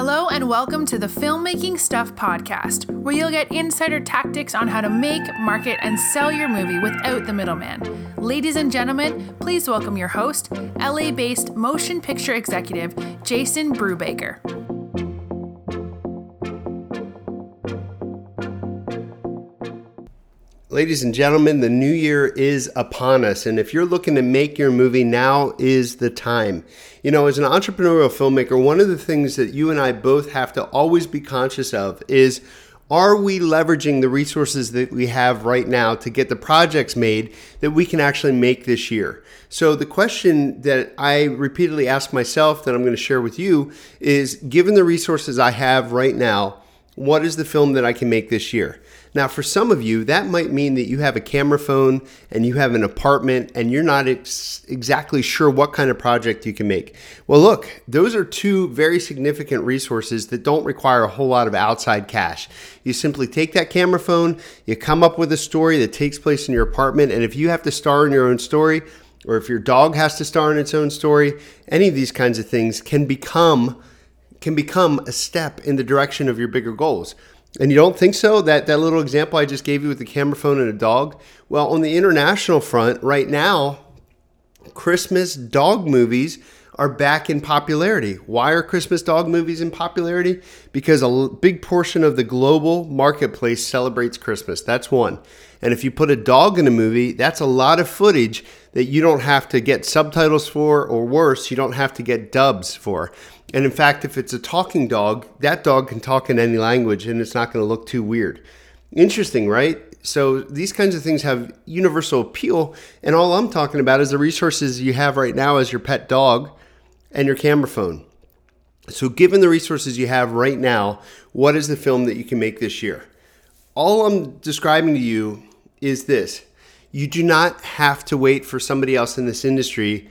Hello, and welcome to the Filmmaking Stuff podcast, where you'll get insider tactics on how to make, market, and sell your movie without the middleman. Ladies and gentlemen, please welcome your host, LA based motion picture executive, Jason Brubaker. Ladies and gentlemen, the new year is upon us. And if you're looking to make your movie, now is the time. You know, as an entrepreneurial filmmaker, one of the things that you and I both have to always be conscious of is are we leveraging the resources that we have right now to get the projects made that we can actually make this year? So, the question that I repeatedly ask myself that I'm going to share with you is given the resources I have right now, what is the film that I can make this year? Now, for some of you, that might mean that you have a camera phone and you have an apartment and you're not ex- exactly sure what kind of project you can make. Well, look, those are two very significant resources that don't require a whole lot of outside cash. You simply take that camera phone, you come up with a story that takes place in your apartment, and if you have to star in your own story, or if your dog has to star in its own story, any of these kinds of things can become can become a step in the direction of your bigger goals. And you don't think so? That that little example I just gave you with the camera phone and a dog? Well, on the international front, right now, Christmas dog movies are back in popularity. Why are Christmas dog movies in popularity? Because a big portion of the global marketplace celebrates Christmas. That's one. And if you put a dog in a movie, that's a lot of footage that you don't have to get subtitles for, or worse, you don't have to get dubs for. And in fact, if it's a talking dog, that dog can talk in any language and it's not going to look too weird. Interesting, right? So these kinds of things have universal appeal. And all I'm talking about is the resources you have right now as your pet dog and your camera phone. So, given the resources you have right now, what is the film that you can make this year? All I'm describing to you is this you do not have to wait for somebody else in this industry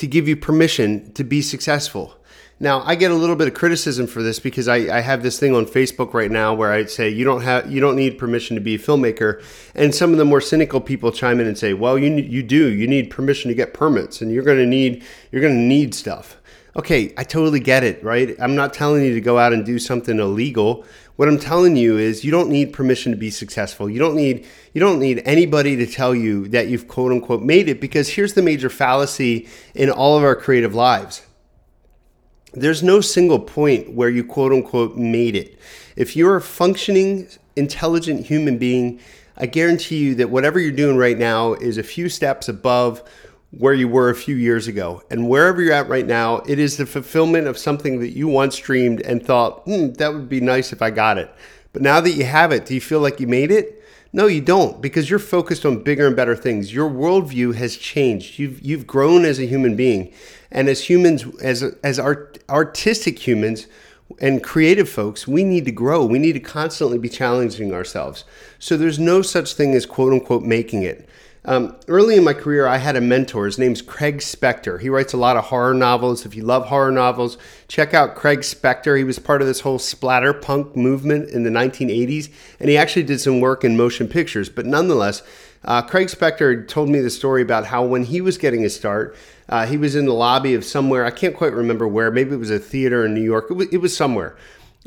to give you permission to be successful. Now, I get a little bit of criticism for this because I, I, have this thing on Facebook right now where I say you don't have you don't need permission to be a filmmaker, and some of the more cynical people chime in and say, "Well, you you do. You need permission to get permits, and you're going to need you're going to need stuff." Okay, I totally get it, right? I'm not telling you to go out and do something illegal. What I'm telling you is you don't need permission to be successful. You don't need you don't need anybody to tell you that you've quote unquote made it because here's the major fallacy in all of our creative lives there's no single point where you quote unquote made it. If you're a functioning, intelligent human being, I guarantee you that whatever you're doing right now is a few steps above where you were a few years ago. And wherever you're at right now, it is the fulfillment of something that you once dreamed and thought, hmm, that would be nice if I got it. But now that you have it, do you feel like you made it? No, you don't, because you're focused on bigger and better things. Your worldview has changed. You've you've grown as a human being, and as humans, as as art, artistic humans and creative folks, we need to grow. We need to constantly be challenging ourselves. So there's no such thing as quote unquote making it. Um, early in my career, I had a mentor. His name's Craig Spector. He writes a lot of horror novels. If you love horror novels, check out Craig Spector. He was part of this whole splatter punk movement in the 1980s, and he actually did some work in motion pictures. But nonetheless, uh, Craig Spector told me the story about how when he was getting his start, uh, he was in the lobby of somewhere. I can't quite remember where. Maybe it was a theater in New York. It was, it was somewhere.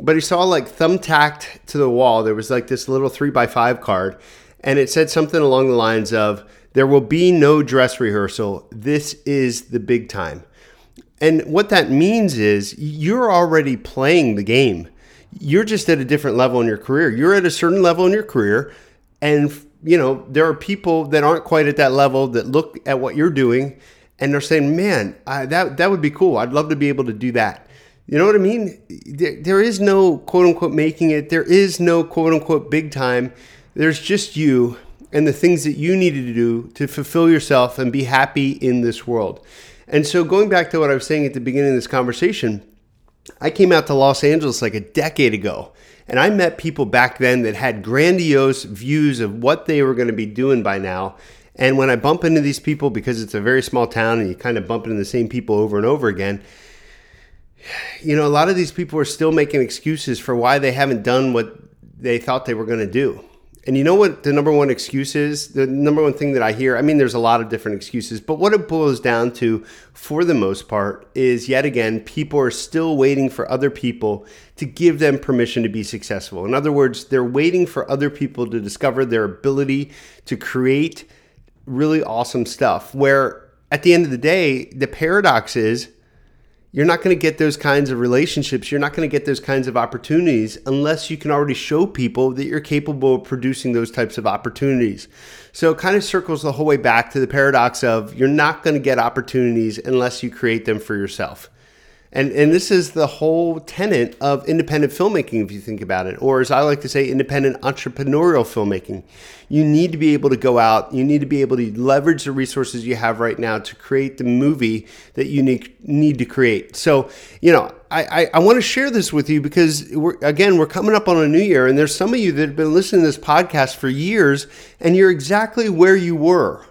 But he saw like thumbtacked to the wall. There was like this little three by five card and it said something along the lines of there will be no dress rehearsal. This is the big time. And what that means is you're already playing the game. You're just at a different level in your career. You're at a certain level in your career and you know, there are people that aren't quite at that level that look at what you're doing and they're saying, "Man, I, that that would be cool. I'd love to be able to do that." You know what I mean? There, there is no quote unquote making it. There is no quote unquote big time. There's just you and the things that you needed to do to fulfill yourself and be happy in this world. And so, going back to what I was saying at the beginning of this conversation, I came out to Los Angeles like a decade ago, and I met people back then that had grandiose views of what they were going to be doing by now. And when I bump into these people, because it's a very small town and you kind of bump into the same people over and over again, you know, a lot of these people are still making excuses for why they haven't done what they thought they were going to do. And you know what the number one excuse is? The number one thing that I hear, I mean, there's a lot of different excuses, but what it boils down to, for the most part, is yet again, people are still waiting for other people to give them permission to be successful. In other words, they're waiting for other people to discover their ability to create really awesome stuff. Where at the end of the day, the paradox is, you're not going to get those kinds of relationships. You're not going to get those kinds of opportunities unless you can already show people that you're capable of producing those types of opportunities. So it kind of circles the whole way back to the paradox of you're not going to get opportunities unless you create them for yourself. And, and this is the whole tenet of independent filmmaking, if you think about it, or as I like to say, independent entrepreneurial filmmaking. You need to be able to go out, you need to be able to leverage the resources you have right now to create the movie that you need, need to create. So, you know, I, I, I want to share this with you because, we're, again, we're coming up on a new year, and there's some of you that have been listening to this podcast for years, and you're exactly where you were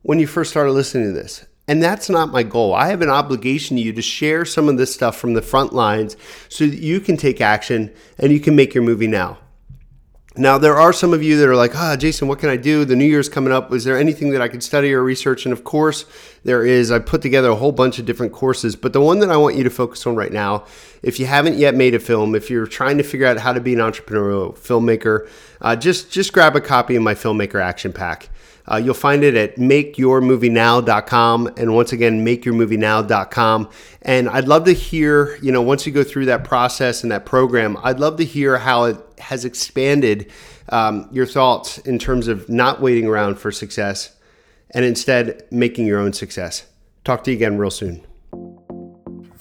when you first started listening to this. And that's not my goal. I have an obligation to you to share some of this stuff from the front lines so that you can take action and you can make your movie now. Now, there are some of you that are like, ah, Jason, what can I do? The new year's coming up. Is there anything that I could study or research? And of course, there is. I put together a whole bunch of different courses, but the one that I want you to focus on right now, if you haven't yet made a film, if you're trying to figure out how to be an entrepreneurial filmmaker, uh, just just grab a copy of my Filmmaker Action Pack. Uh, you'll find it at makeyourmovienow.com. And once again, makeyourmovienow.com. And I'd love to hear, you know, once you go through that process and that program, I'd love to hear how it has expanded um, your thoughts in terms of not waiting around for success and instead making your own success. Talk to you again real soon.